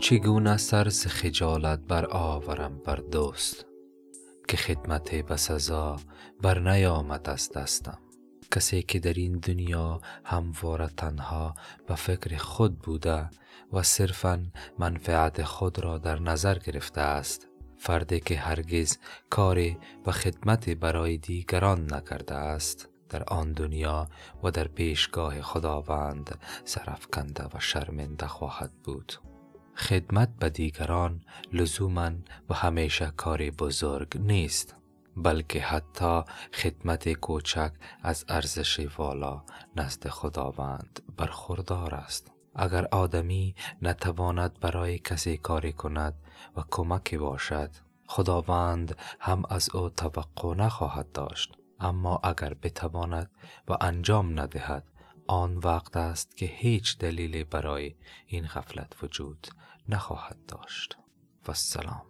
چگونه سر خجالت بر آورم بر دوست؟ که خدمت بسزا بر نیامد از دستم. کسی که در این دنیا همواره تنها به فکر خود بوده و صرفا منفعت خود را در نظر گرفته است. فردی که هرگز کاری و خدمت برای دیگران نکرده است در آن دنیا و در پیشگاه خداوند سرفکنده و شرمنده خواهد بود. خدمت به دیگران لزوما و همیشه کار بزرگ نیست بلکه حتی خدمت کوچک از ارزش والا نزد خداوند برخوردار است. اگر آدمی نتواند برای کسی کاری کند و کمکی باشد خداوند هم از او توقع نخواهد داشت. اما اگر بتواند و انجام ندهد آن وقت است که هیچ دلیلی برای این غفلت وجود نخواهد داشت. و السلام